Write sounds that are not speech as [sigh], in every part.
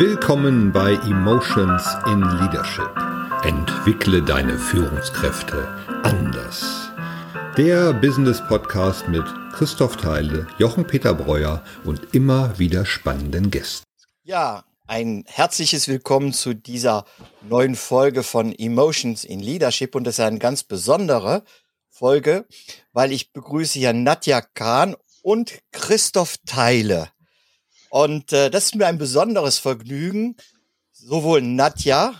Willkommen bei Emotions in Leadership. Entwickle deine Führungskräfte anders. Der Business Podcast mit Christoph Theile, Jochen Peter Breuer und immer wieder spannenden Gästen. Ja, ein herzliches Willkommen zu dieser neuen Folge von Emotions in Leadership und das ist eine ganz besondere Folge, weil ich begrüße hier Nadja Kahn und Christoph Theile. Und äh, das ist mir ein besonderes Vergnügen, sowohl Nadja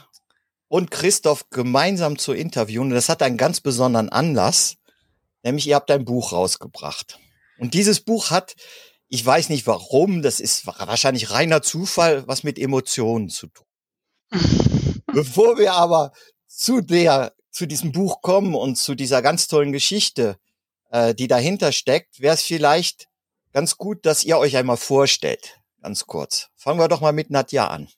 und Christoph gemeinsam zu interviewen. Und das hat einen ganz besonderen Anlass, nämlich ihr habt ein Buch rausgebracht. Und dieses Buch hat, ich weiß nicht warum, das ist wahrscheinlich reiner Zufall, was mit Emotionen zu tun. [laughs] Bevor wir aber zu der, zu diesem Buch kommen und zu dieser ganz tollen Geschichte, äh, die dahinter steckt, wäre es vielleicht ganz gut, dass ihr euch einmal vorstellt ganz kurz. Fangen wir doch mal mit Nadja an.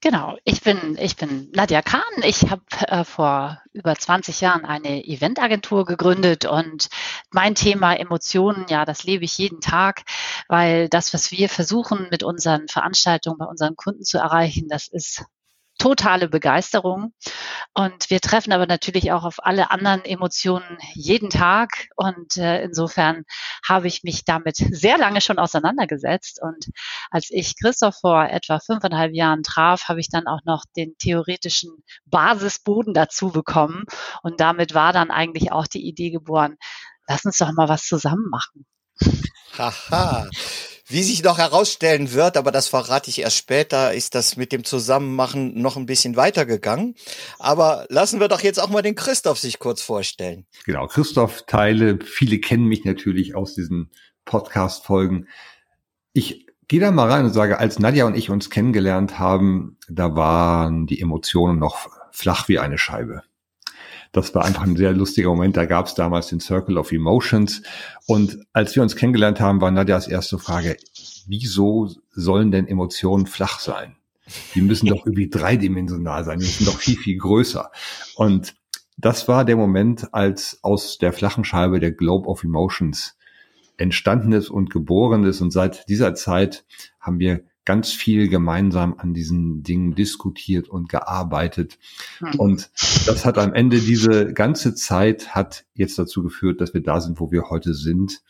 Genau, ich bin, ich bin Nadja Kahn. Ich habe äh, vor über 20 Jahren eine Eventagentur gegründet und mein Thema Emotionen, ja, das lebe ich jeden Tag, weil das, was wir versuchen mit unseren Veranstaltungen bei unseren Kunden zu erreichen, das ist totale Begeisterung. Und wir treffen aber natürlich auch auf alle anderen Emotionen jeden Tag. Und äh, insofern habe ich mich damit sehr lange schon auseinandergesetzt. Und als ich Christoph vor etwa fünfeinhalb Jahren traf, habe ich dann auch noch den theoretischen Basisboden dazu bekommen. Und damit war dann eigentlich auch die Idee geboren, lass uns doch mal was zusammen machen. Haha. Wie sich noch herausstellen wird, aber das verrate ich erst später, ist das mit dem Zusammenmachen noch ein bisschen weitergegangen. Aber lassen wir doch jetzt auch mal den Christoph sich kurz vorstellen. Genau, Christoph Teile. Viele kennen mich natürlich aus diesen Podcast-Folgen. Ich gehe da mal rein und sage, als Nadja und ich uns kennengelernt haben, da waren die Emotionen noch flach wie eine Scheibe. Das war einfach ein sehr lustiger Moment. Da gab es damals den Circle of Emotions. Und als wir uns kennengelernt haben, war Nadjas erste Frage, wieso sollen denn Emotionen flach sein? Die müssen doch irgendwie dreidimensional sein, die müssen doch viel, viel größer. Und das war der Moment, als aus der flachen Scheibe der Globe of Emotions entstanden ist und geboren ist. Und seit dieser Zeit haben wir ganz viel gemeinsam an diesen Dingen diskutiert und gearbeitet. Mhm. Und das hat am Ende diese ganze Zeit hat jetzt dazu geführt, dass wir da sind, wo wir heute sind.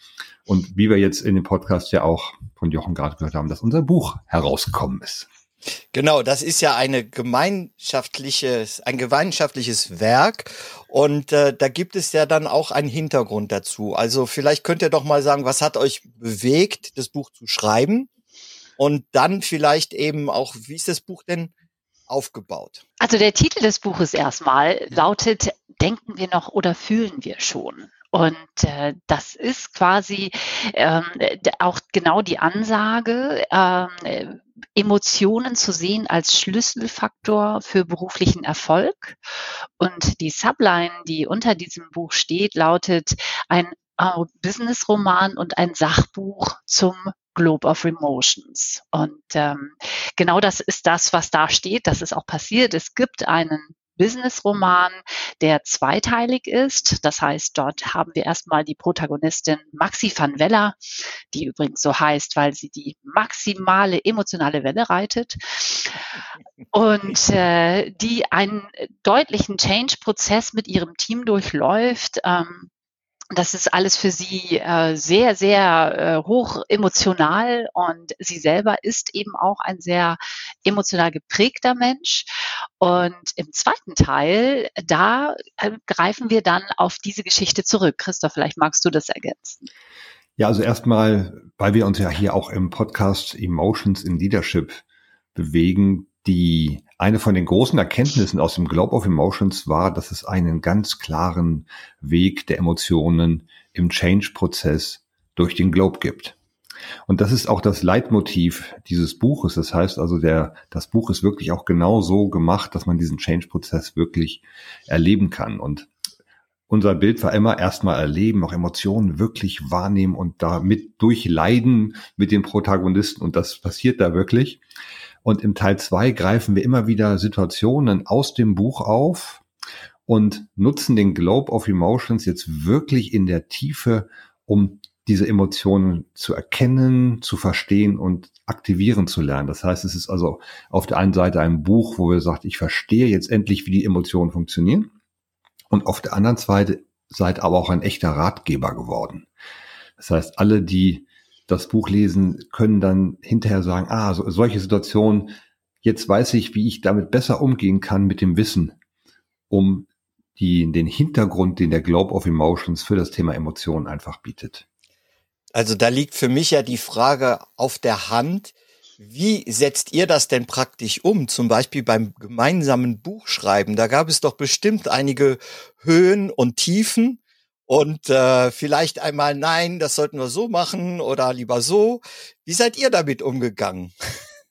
Und wie wir jetzt in dem Podcast ja auch von Jochen gerade gehört haben, dass unser Buch herausgekommen ist. Genau, das ist ja eine gemeinschaftliches, ein gemeinschaftliches Werk und äh, da gibt es ja dann auch einen Hintergrund dazu. Also vielleicht könnt ihr doch mal sagen, was hat euch bewegt, das Buch zu schreiben? Und dann vielleicht eben auch, wie ist das Buch denn aufgebaut? Also der Titel des Buches erstmal lautet, denken wir noch oder fühlen wir schon? Und äh, das ist quasi ähm, auch genau die Ansage, äh, Emotionen zu sehen als Schlüsselfaktor für beruflichen Erfolg. Und die Subline, die unter diesem Buch steht, lautet ein äh, Business-Roman und ein Sachbuch zum Globe of Emotions. Und ähm, genau das ist das, was da steht. Das ist auch passiert. Es gibt einen Business-Roman, der zweiteilig ist. Das heißt, dort haben wir erstmal die Protagonistin Maxi van Weller, die übrigens so heißt, weil sie die maximale emotionale Welle reitet und äh, die einen deutlichen Change-Prozess mit ihrem Team durchläuft. Ähm, das ist alles für sie äh, sehr, sehr äh, hoch emotional und sie selber ist eben auch ein sehr emotional geprägter Mensch. Und im zweiten Teil, da äh, greifen wir dann auf diese Geschichte zurück. Christoph, vielleicht magst du das ergänzen. Ja, also erstmal, weil wir uns ja hier auch im Podcast Emotions in Leadership bewegen, die eine von den großen Erkenntnissen aus dem Globe of Emotions war, dass es einen ganz klaren Weg der Emotionen im Change-Prozess durch den Globe gibt. Und das ist auch das Leitmotiv dieses Buches. Das heißt also, der, das Buch ist wirklich auch genau so gemacht, dass man diesen Change-Prozess wirklich erleben kann. Und unser Bild war immer erstmal erleben, auch Emotionen wirklich wahrnehmen und damit durchleiden mit den Protagonisten. Und das passiert da wirklich. Und im Teil zwei greifen wir immer wieder Situationen aus dem Buch auf und nutzen den Globe of Emotions jetzt wirklich in der Tiefe, um diese Emotionen zu erkennen, zu verstehen und aktivieren zu lernen. Das heißt, es ist also auf der einen Seite ein Buch, wo wir sagt, ich verstehe jetzt endlich, wie die Emotionen funktionieren. Und auf der anderen Seite seid aber auch ein echter Ratgeber geworden. Das heißt, alle, die das Buch lesen, können dann hinterher sagen, ah, so, solche Situationen, jetzt weiß ich, wie ich damit besser umgehen kann mit dem Wissen, um die, den Hintergrund, den der Globe of Emotions für das Thema Emotionen einfach bietet. Also da liegt für mich ja die Frage auf der Hand, wie setzt ihr das denn praktisch um? Zum Beispiel beim gemeinsamen Buchschreiben. Da gab es doch bestimmt einige Höhen und Tiefen und äh, vielleicht einmal nein, das sollten wir so machen oder lieber so. Wie seid ihr damit umgegangen?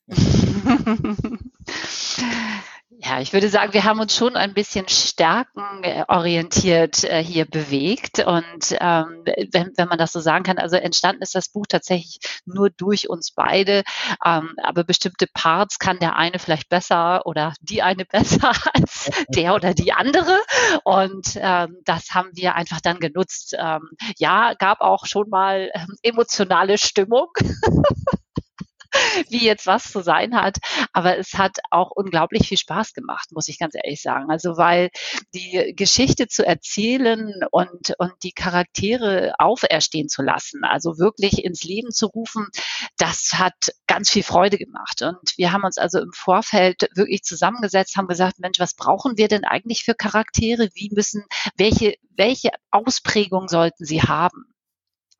[laughs] Ja, ich würde sagen, wir haben uns schon ein bisschen stärkenorientiert äh, hier bewegt. Und ähm, wenn, wenn man das so sagen kann, also entstanden ist das Buch tatsächlich nur durch uns beide. Ähm, aber bestimmte Parts kann der eine vielleicht besser oder die eine [laughs] besser als der oder die andere. Und ähm, das haben wir einfach dann genutzt. Ähm, ja, gab auch schon mal ähm, emotionale Stimmung. [laughs] wie jetzt was zu sein hat. Aber es hat auch unglaublich viel Spaß gemacht, muss ich ganz ehrlich sagen. Also weil die Geschichte zu erzählen und, und die Charaktere auferstehen zu lassen, also wirklich ins Leben zu rufen, das hat ganz viel Freude gemacht. Und wir haben uns also im Vorfeld wirklich zusammengesetzt, haben gesagt, Mensch, was brauchen wir denn eigentlich für Charaktere? Wie müssen, welche, welche Ausprägung sollten sie haben?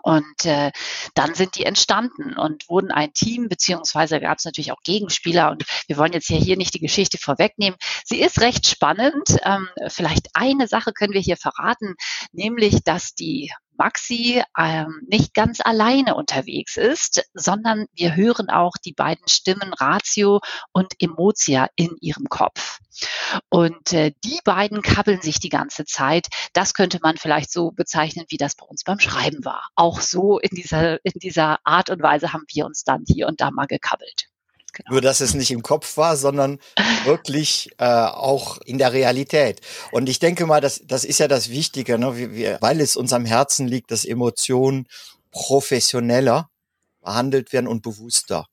Und äh, dann sind die entstanden und wurden ein Team, beziehungsweise gab es natürlich auch Gegenspieler. Und wir wollen jetzt ja hier nicht die Geschichte vorwegnehmen. Sie ist recht spannend. Ähm, vielleicht eine Sache können wir hier verraten, nämlich, dass die Maxi ähm, nicht ganz alleine unterwegs ist, sondern wir hören auch die beiden Stimmen Ratio und Emotia in ihrem Kopf. Und äh, die beiden kabbeln sich die ganze Zeit. Das könnte man vielleicht so bezeichnen, wie das bei uns beim Schreiben war. Auch so in dieser, in dieser Art und Weise haben wir uns dann hier und da mal gekabbelt. Genau. Nur, dass es nicht im Kopf war, sondern wirklich äh, auch in der Realität. Und ich denke mal, das, das ist ja das Wichtige, ne? wir, wir, weil es uns am Herzen liegt, dass Emotionen professioneller behandelt werden und bewusster.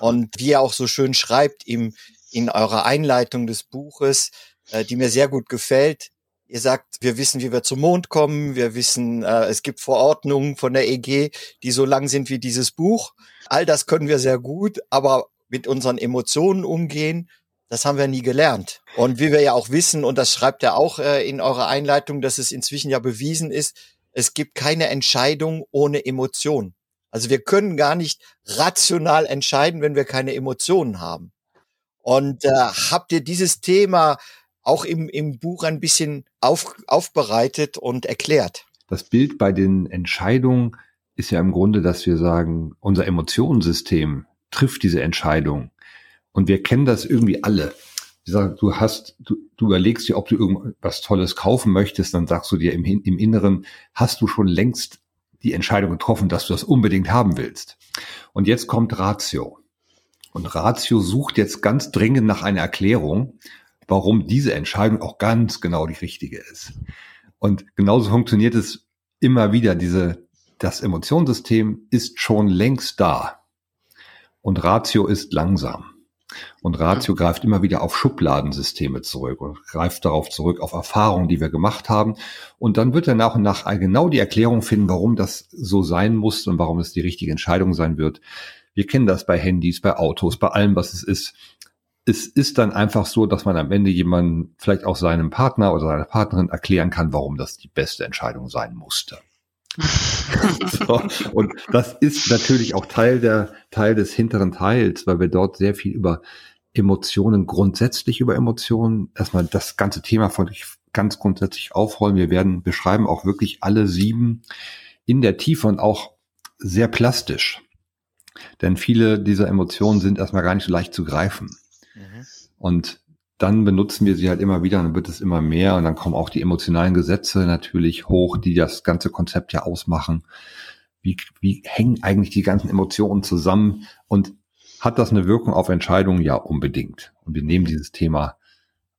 Und wie ihr auch so schön schreibt im, in eurer Einleitung des Buches, äh, die mir sehr gut gefällt, Ihr sagt, wir wissen, wie wir zum Mond kommen. Wir wissen, äh, es gibt Verordnungen von der EG, die so lang sind wie dieses Buch. All das können wir sehr gut, aber mit unseren Emotionen umgehen, das haben wir nie gelernt. Und wie wir ja auch wissen, und das schreibt er auch äh, in eurer Einleitung, dass es inzwischen ja bewiesen ist, es gibt keine Entscheidung ohne Emotion. Also wir können gar nicht rational entscheiden, wenn wir keine Emotionen haben. Und äh, habt ihr dieses Thema auch im, im Buch ein bisschen auf, aufbereitet und erklärt? Das Bild bei den Entscheidungen ist ja im Grunde, dass wir sagen, unser Emotionssystem trifft diese Entscheidung. Und wir kennen das irgendwie alle. Du hast, du, du überlegst dir, ob du irgendwas Tolles kaufen möchtest, dann sagst du dir im, im Inneren, hast du schon längst die Entscheidung getroffen, dass du das unbedingt haben willst. Und jetzt kommt Ratio. Und Ratio sucht jetzt ganz dringend nach einer Erklärung, warum diese Entscheidung auch ganz genau die richtige ist. Und genauso funktioniert es immer wieder. Diese, das Emotionssystem ist schon längst da. Und Ratio ist langsam. Und Ratio greift immer wieder auf Schubladensysteme zurück und greift darauf zurück, auf Erfahrungen, die wir gemacht haben. Und dann wird er nach und nach genau die Erklärung finden, warum das so sein muss und warum es die richtige Entscheidung sein wird. Wir kennen das bei Handys, bei Autos, bei allem, was es ist. Es ist dann einfach so, dass man am Ende jemanden, vielleicht auch seinem Partner oder seiner Partnerin erklären kann, warum das die beste Entscheidung sein musste. [laughs] so, und das ist natürlich auch Teil der Teil des hinteren Teils, weil wir dort sehr viel über Emotionen, grundsätzlich über Emotionen, erstmal das ganze Thema von ganz grundsätzlich aufrollen. Wir werden beschreiben auch wirklich alle sieben in der Tiefe und auch sehr plastisch. Denn viele dieser Emotionen sind erstmal gar nicht so leicht zu greifen. Mhm. Und dann benutzen wir sie halt immer wieder und dann wird es immer mehr und dann kommen auch die emotionalen Gesetze natürlich hoch, die das ganze Konzept ja ausmachen. Wie, wie hängen eigentlich die ganzen Emotionen zusammen und hat das eine Wirkung auf Entscheidungen? Ja, unbedingt. Und wir nehmen dieses Thema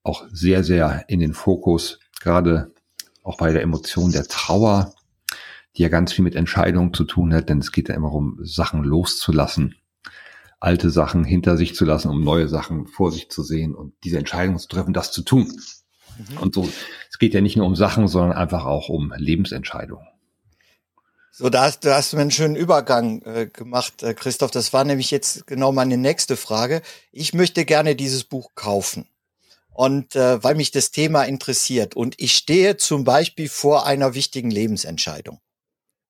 auch sehr, sehr in den Fokus, gerade auch bei der Emotion der Trauer. die ja ganz viel mit Entscheidungen zu tun hat, denn es geht ja immer um Sachen loszulassen, alte Sachen hinter sich zu lassen, um neue Sachen vor sich zu sehen und diese Entscheidung zu treffen, das zu tun. Mhm. Und so, es geht ja nicht nur um Sachen, sondern einfach auch um Lebensentscheidungen. So, da hast, da hast du einen schönen Übergang äh, gemacht, äh, Christoph. Das war nämlich jetzt genau meine nächste Frage. Ich möchte gerne dieses Buch kaufen. Und äh, weil mich das Thema interessiert. Und ich stehe zum Beispiel vor einer wichtigen Lebensentscheidung.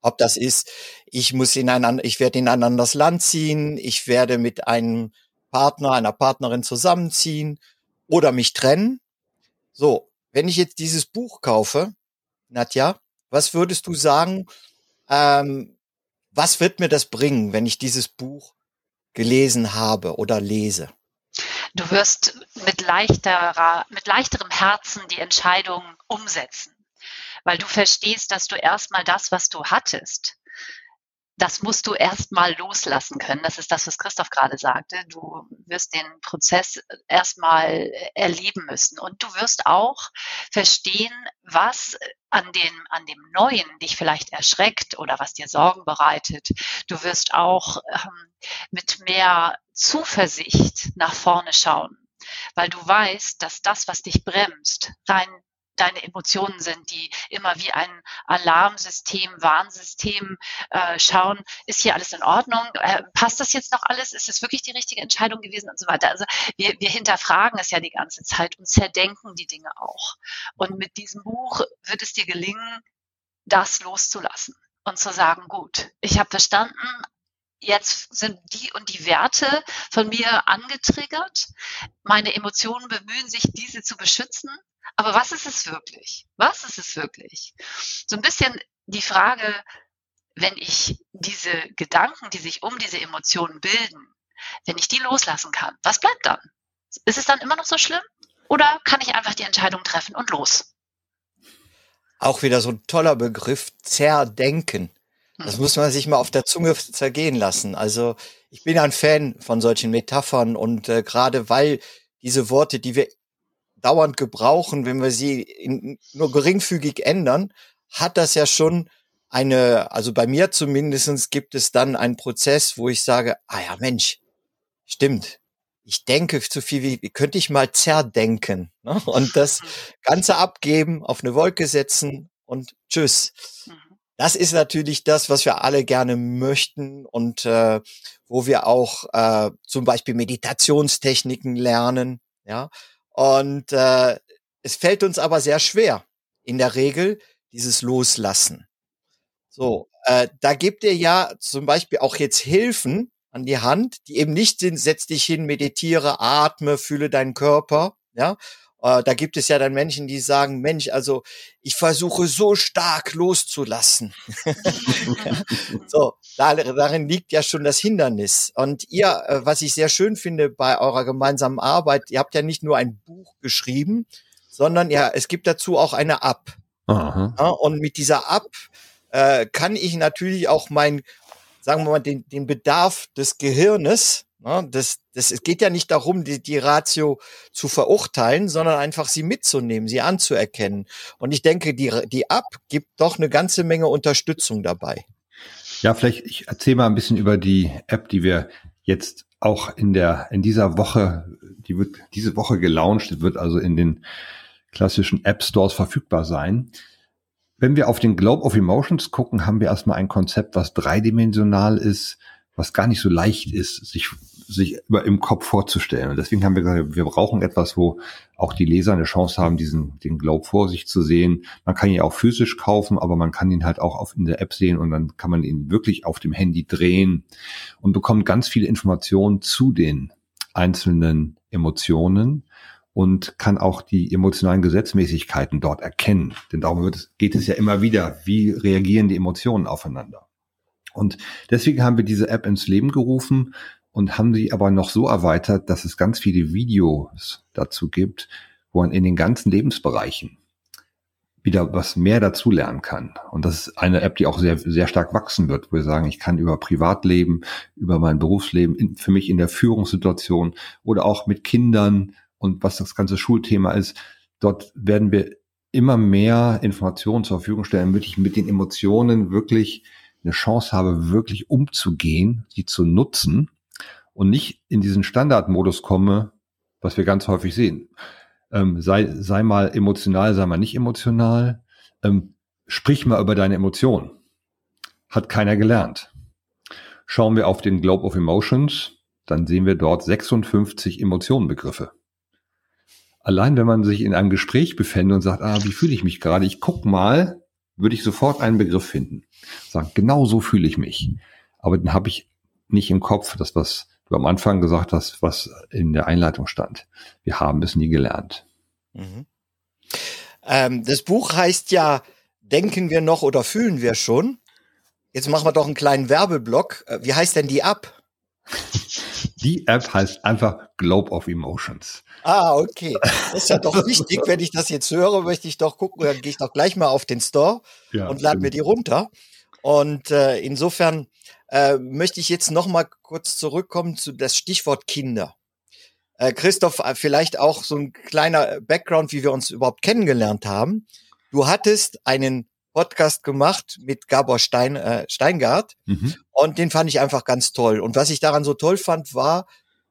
Ob das ist, ich muss in ein, ich werde in ein anderes Land ziehen, ich werde mit einem Partner, einer Partnerin zusammenziehen oder mich trennen. So, wenn ich jetzt dieses Buch kaufe, Nadja, was würdest du sagen, ähm, was wird mir das bringen, wenn ich dieses Buch gelesen habe oder lese? Du wirst mit leichterer, mit leichterem Herzen die Entscheidung umsetzen, weil du verstehst, dass du erstmal das, was du hattest, das musst du erstmal loslassen können. Das ist das, was Christoph gerade sagte. Du wirst den Prozess erstmal erleben müssen. Und du wirst auch verstehen, was an dem, an dem Neuen dich vielleicht erschreckt oder was dir Sorgen bereitet. Du wirst auch ähm, mit mehr Zuversicht nach vorne schauen, weil du weißt, dass das, was dich bremst, rein deine Emotionen sind, die immer wie ein Alarmsystem, Warnsystem äh, schauen, ist hier alles in Ordnung? Äh, passt das jetzt noch alles? Ist es wirklich die richtige Entscheidung gewesen und so weiter? Also wir, wir hinterfragen es ja die ganze Zeit und zerdenken die Dinge auch. Und mit diesem Buch wird es dir gelingen, das loszulassen und zu sagen, gut, ich habe verstanden, jetzt sind die und die Werte von mir angetriggert. Meine Emotionen bemühen sich, diese zu beschützen. Aber was ist es wirklich? Was ist es wirklich? So ein bisschen die Frage, wenn ich diese Gedanken, die sich um diese Emotionen bilden, wenn ich die loslassen kann, was bleibt dann? Ist es dann immer noch so schlimm? Oder kann ich einfach die Entscheidung treffen und los? Auch wieder so ein toller Begriff, zerdenken. Das muss man sich mal auf der Zunge zergehen lassen. Also ich bin ein Fan von solchen Metaphern und äh, gerade weil diese Worte, die wir dauernd gebrauchen, wenn wir sie in, nur geringfügig ändern, hat das ja schon eine, also bei mir zumindestens gibt es dann einen Prozess, wo ich sage, ah ja Mensch, stimmt, ich denke zu viel, wie, könnte ich mal zerdenken ne? und das Ganze abgeben, auf eine Wolke setzen und tschüss. Das ist natürlich das, was wir alle gerne möchten und äh, wo wir auch äh, zum Beispiel Meditationstechniken lernen. Ja, und äh, es fällt uns aber sehr schwer in der Regel dieses Loslassen. So, äh, da gibt ihr ja zum Beispiel auch jetzt Hilfen an die Hand, die eben nicht sind, setz dich hin, meditiere, atme, fühle deinen Körper, ja, äh, da gibt es ja dann Menschen, die sagen, Mensch, also ich versuche so stark loszulassen. [laughs] so, da, darin liegt ja schon das Hindernis. Und ihr, äh, was ich sehr schön finde bei eurer gemeinsamen Arbeit, ihr habt ja nicht nur ein Buch geschrieben, sondern ja, es gibt dazu auch eine App. Ja, und mit dieser App äh, kann ich natürlich auch mein, sagen wir mal, den, den Bedarf des Gehirnes Ne? Das, das, es geht ja nicht darum, die, die Ratio zu verurteilen, sondern einfach sie mitzunehmen, sie anzuerkennen. Und ich denke, die, die App gibt doch eine ganze Menge Unterstützung dabei. Ja, vielleicht, ich erzähle mal ein bisschen über die App, die wir jetzt auch in der, in dieser Woche, die wird diese Woche gelauncht, wird also in den klassischen App Stores verfügbar sein. Wenn wir auf den Globe of Emotions gucken, haben wir erstmal ein Konzept, was dreidimensional ist, was gar nicht so leicht ist, sich sich über im Kopf vorzustellen. Und deswegen haben wir gesagt, wir brauchen etwas, wo auch die Leser eine Chance haben, diesen den Globe vor sich zu sehen. Man kann ihn auch physisch kaufen, aber man kann ihn halt auch auf, in der App sehen und dann kann man ihn wirklich auf dem Handy drehen und bekommt ganz viele Informationen zu den einzelnen Emotionen und kann auch die emotionalen Gesetzmäßigkeiten dort erkennen. Denn darum es, geht es ja immer wieder, wie reagieren die Emotionen aufeinander. Und deswegen haben wir diese App ins Leben gerufen und haben sie aber noch so erweitert, dass es ganz viele Videos dazu gibt, wo man in den ganzen Lebensbereichen wieder was mehr dazu lernen kann. Und das ist eine App, die auch sehr, sehr stark wachsen wird, wo wir sagen, ich kann über Privatleben, über mein Berufsleben, in, für mich in der Führungssituation oder auch mit Kindern und was das ganze Schulthema ist, dort werden wir immer mehr Informationen zur Verfügung stellen, damit ich mit den Emotionen wirklich eine Chance habe, wirklich umzugehen, sie zu nutzen und nicht in diesen Standardmodus komme, was wir ganz häufig sehen. Ähm, sei, sei mal emotional, sei mal nicht emotional. Ähm, sprich mal über deine Emotionen. Hat keiner gelernt. Schauen wir auf den Globe of Emotions, dann sehen wir dort 56 Emotionenbegriffe. Allein wenn man sich in einem Gespräch befände und sagt, ah, wie fühle ich mich gerade? Ich guck mal, würde ich sofort einen Begriff finden. Sagen, genau so fühle ich mich. Aber dann habe ich nicht im Kopf das, was du am Anfang gesagt hast, was in der Einleitung stand. Wir haben es nie gelernt. Mhm. Ähm, das Buch heißt ja, denken wir noch oder fühlen wir schon? Jetzt machen wir doch einen kleinen Werbeblock. Äh, wie heißt denn die App? [laughs] Die App heißt einfach Globe of Emotions. Ah, okay. Das ist ja doch wichtig. Wenn ich das jetzt höre, möchte ich doch gucken, dann gehe ich doch gleich mal auf den Store ja, und lade mir die runter. Und äh, insofern äh, möchte ich jetzt noch mal kurz zurückkommen zu das Stichwort Kinder. Äh, Christoph, äh, vielleicht auch so ein kleiner Background, wie wir uns überhaupt kennengelernt haben. Du hattest einen Podcast gemacht mit Gabor Stein, äh, Steingart mhm. und den fand ich einfach ganz toll. Und was ich daran so toll fand, war,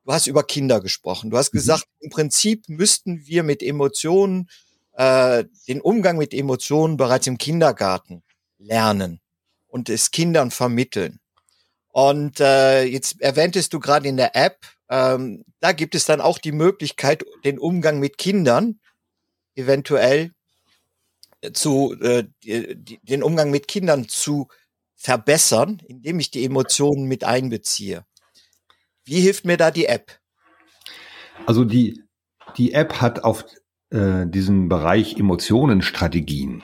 du hast über Kinder gesprochen. Du hast mhm. gesagt, im Prinzip müssten wir mit Emotionen, äh, den Umgang mit Emotionen bereits im Kindergarten lernen und es Kindern vermitteln. Und äh, jetzt erwähntest du gerade in der App, ähm, da gibt es dann auch die Möglichkeit, den Umgang mit Kindern eventuell zu äh, die, den Umgang mit Kindern zu verbessern, indem ich die Emotionen mit einbeziehe. Wie hilft mir da die App? Also die die App hat auf äh, diesem Bereich Emotionenstrategien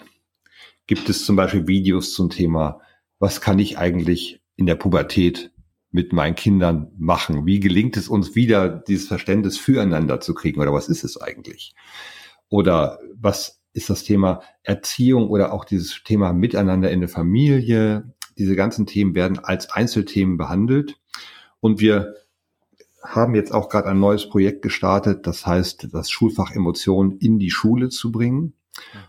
gibt es zum Beispiel Videos zum Thema, was kann ich eigentlich in der Pubertät mit meinen Kindern machen? Wie gelingt es uns wieder, dieses Verständnis füreinander zu kriegen? Oder was ist es eigentlich? Oder was ist das Thema Erziehung oder auch dieses Thema Miteinander in der Familie. Diese ganzen Themen werden als Einzelthemen behandelt. Und wir haben jetzt auch gerade ein neues Projekt gestartet, das heißt, das Schulfach Emotionen in die Schule zu bringen.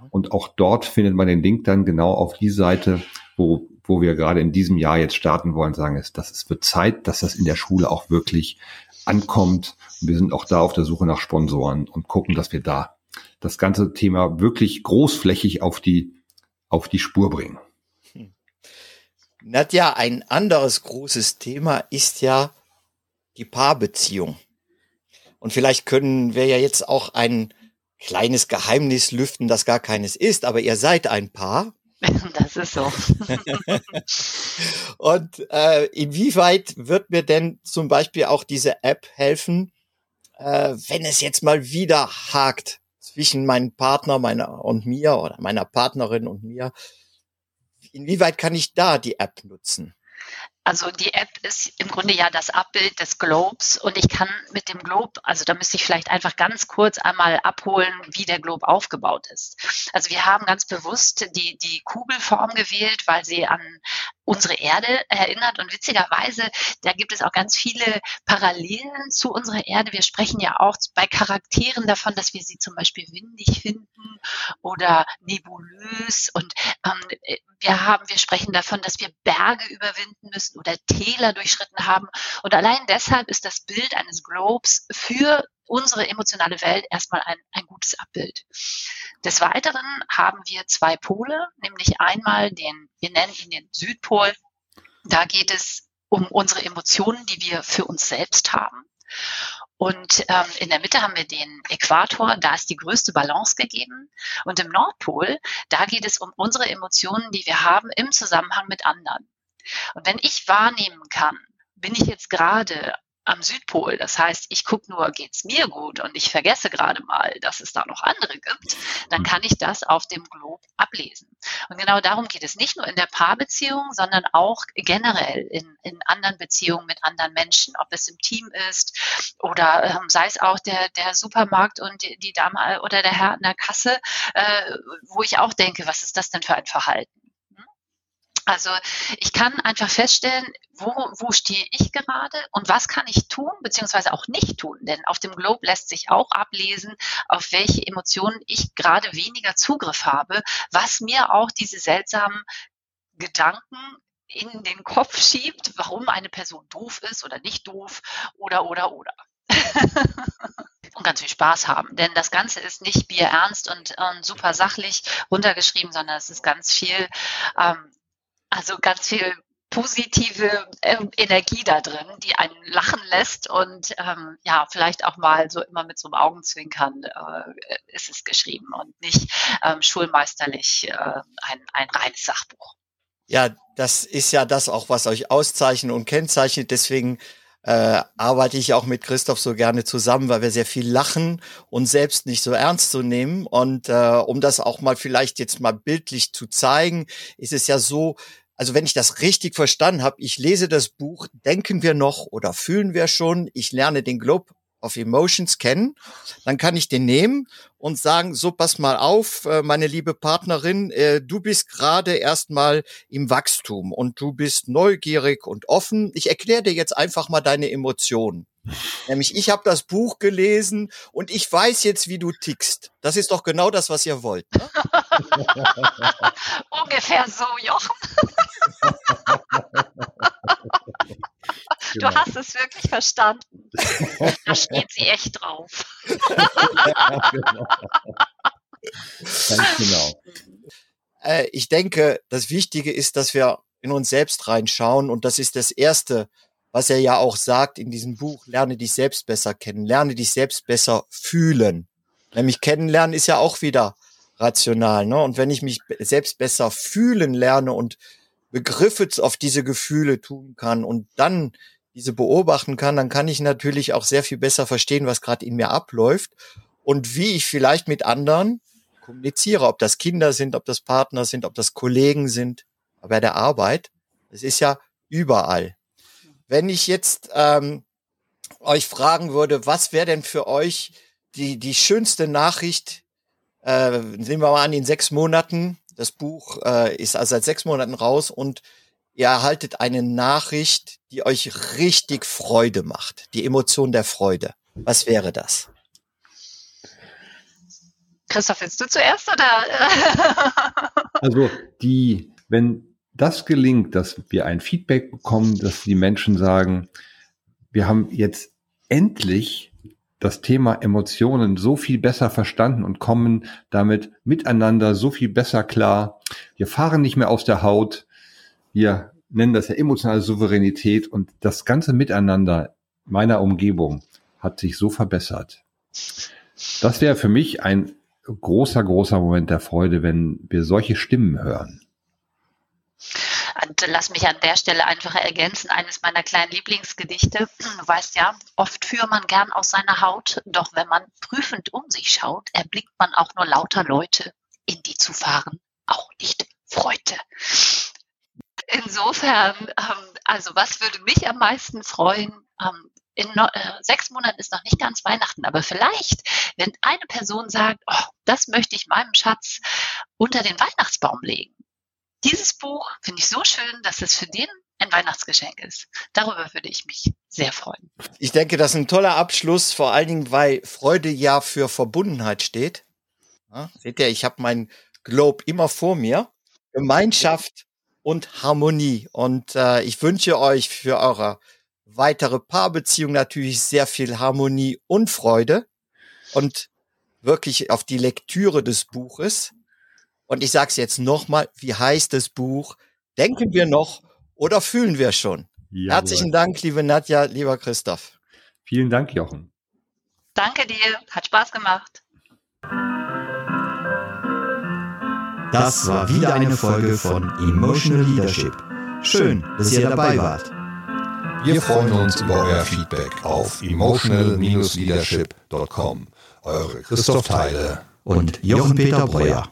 Und auch dort findet man den Link dann genau auf die Seite, wo, wo wir gerade in diesem Jahr jetzt starten wollen, sagen ist, dass es wird Zeit, dass das in der Schule auch wirklich ankommt. Und wir sind auch da auf der Suche nach Sponsoren und gucken, dass wir da das ganze Thema wirklich großflächig auf die, auf die Spur bringen. Hm. Nadja, ein anderes großes Thema ist ja die Paarbeziehung. Und vielleicht können wir ja jetzt auch ein kleines Geheimnis lüften, das gar keines ist, aber ihr seid ein Paar. [laughs] Das ist so. [laughs] Und äh, inwieweit wird mir denn zum Beispiel auch diese App helfen, äh, wenn es jetzt mal wieder hakt zwischen meinem Partner meiner und mir oder meiner Partnerin und mir. Inwieweit kann ich da die App nutzen? Also die App ist im Grunde ja das Abbild des Globes und ich kann mit dem Globe, also da müsste ich vielleicht einfach ganz kurz einmal abholen, wie der Globe aufgebaut ist. Also wir haben ganz bewusst die, die Kugelform gewählt, weil sie an unsere Erde erinnert und witzigerweise, da gibt es auch ganz viele Parallelen zu unserer Erde. Wir sprechen ja auch bei Charakteren davon, dass wir sie zum Beispiel windig finden oder nebulös und ähm, wir haben, wir sprechen davon, dass wir Berge überwinden müssen oder Täler durchschritten haben. Und allein deshalb ist das Bild eines Globes für unsere emotionale Welt erstmal ein, ein gutes Abbild. Des Weiteren haben wir zwei Pole, nämlich einmal den, wir nennen ihn den Südpol. Da geht es um unsere Emotionen, die wir für uns selbst haben. Und ähm, in der Mitte haben wir den Äquator, da ist die größte Balance gegeben. Und im Nordpol, da geht es um unsere Emotionen, die wir haben im Zusammenhang mit anderen. Und wenn ich wahrnehmen kann, bin ich jetzt gerade am Südpol. Das heißt, ich gucke nur, geht's mir gut und ich vergesse gerade mal, dass es da noch andere gibt, dann kann ich das auf dem Glob ablesen. Und genau darum geht es nicht nur in der Paarbeziehung, sondern auch generell in, in anderen Beziehungen mit anderen Menschen, ob es im Team ist oder ähm, sei es auch der, der Supermarkt und die, die Dame oder der Herr in der Kasse, äh, wo ich auch denke, was ist das denn für ein Verhalten? Also ich kann einfach feststellen, wo, wo stehe ich gerade und was kann ich tun, beziehungsweise auch nicht tun. Denn auf dem Globe lässt sich auch ablesen, auf welche Emotionen ich gerade weniger Zugriff habe, was mir auch diese seltsamen Gedanken in den Kopf schiebt, warum eine Person doof ist oder nicht doof oder oder oder. [laughs] und ganz viel Spaß haben. Denn das Ganze ist nicht bierernst und, und super sachlich runtergeschrieben, sondern es ist ganz viel, ähm, also ganz viel positive äh, Energie da drin, die einen lachen lässt und ähm, ja, vielleicht auch mal so immer mit so einem Augenzwinkern äh, ist es geschrieben und nicht ähm, schulmeisterlich äh, ein, ein reines Sachbuch. Ja, das ist ja das auch, was euch auszeichnet und kennzeichnet. Deswegen äh, arbeite ich auch mit Christoph so gerne zusammen, weil wir sehr viel lachen und selbst nicht so ernst zu nehmen. Und äh, um das auch mal vielleicht jetzt mal bildlich zu zeigen, ist es ja so, also wenn ich das richtig verstanden habe, ich lese das Buch, denken wir noch oder fühlen wir schon, ich lerne den Globe of Emotions kennen, dann kann ich den nehmen und sagen, so pass mal auf, äh, meine liebe Partnerin, äh, du bist gerade erstmal im Wachstum und du bist neugierig und offen. Ich erkläre dir jetzt einfach mal deine Emotionen. Nämlich, ich habe das Buch gelesen und ich weiß jetzt, wie du tickst. Das ist doch genau das, was ihr wollt. Ne? [laughs] Ungefähr so, Jochen. Genau. Du hast es wirklich verstanden. da steht sie echt drauf. ja, genau. [laughs] Ganz genau. Äh, ich denke, das Wichtige ist, dass wir in uns selbst reinschauen und das ist das Erste, was er ja auch sagt in diesem Buch, lerne dich selbst besser kennen, lerne dich selbst besser fühlen. Nämlich kennenlernen ist ja auch wieder rational. Ne? Und wenn ich mich selbst besser fühlen lerne und Begriffe auf diese Gefühle tun kann und dann diese beobachten kann, dann kann ich natürlich auch sehr viel besser verstehen, was gerade in mir abläuft und wie ich vielleicht mit anderen kommuniziere, ob das Kinder sind, ob das Partner sind, ob das Kollegen sind, bei der Arbeit. Es ist ja überall. Wenn ich jetzt ähm, euch fragen würde, was wäre denn für euch die, die schönste Nachricht, äh, nehmen wir mal an, in sechs Monaten, das Buch äh, ist also seit sechs Monaten raus und ihr erhaltet eine Nachricht, die euch richtig Freude macht, die Emotion der Freude. Was wäre das? Christoph, willst du zuerst oder? also die, wenn das gelingt, dass wir ein Feedback bekommen, dass die Menschen sagen, wir haben jetzt endlich das Thema Emotionen so viel besser verstanden und kommen damit miteinander so viel besser klar. Wir fahren nicht mehr aus der Haut, wir nennen das ja emotionale Souveränität und das ganze Miteinander meiner Umgebung hat sich so verbessert. Das wäre für mich ein großer, großer Moment der Freude, wenn wir solche Stimmen hören. Und lass mich an der Stelle einfach ergänzen, eines meiner kleinen Lieblingsgedichte. Du weißt ja, oft führt man gern aus seiner Haut, doch wenn man prüfend um sich schaut, erblickt man auch nur lauter Leute, in die zu fahren auch nicht freute. Insofern, ähm, also was würde mich am meisten freuen? Ähm, in äh, sechs Monaten ist noch nicht ganz Weihnachten, aber vielleicht, wenn eine Person sagt, oh, das möchte ich meinem Schatz unter den Weihnachtsbaum legen. Dieses Buch finde ich so schön, dass es für den ein Weihnachtsgeschenk ist. Darüber würde ich mich sehr freuen. Ich denke, das ist ein toller Abschluss, vor allen Dingen, weil Freude ja für Verbundenheit steht. Ja, seht ihr, ich habe mein Globe immer vor mir. Gemeinschaft und Harmonie. Und äh, ich wünsche euch für eure weitere Paarbeziehung natürlich sehr viel Harmonie und Freude und wirklich auf die Lektüre des Buches. Und ich sage es jetzt nochmal, wie heißt das Buch? Denken wir noch oder fühlen wir schon? Jawohl. Herzlichen Dank, liebe Nadja, lieber Christoph. Vielen Dank, Jochen. Danke dir, hat Spaß gemacht. Das war wieder eine Folge von Emotional Leadership. Schön, dass ihr dabei wart. Wir freuen uns über euer Feedback auf emotional-leadership.com. Eure Christoph Teile und Jochen Peter Breuer.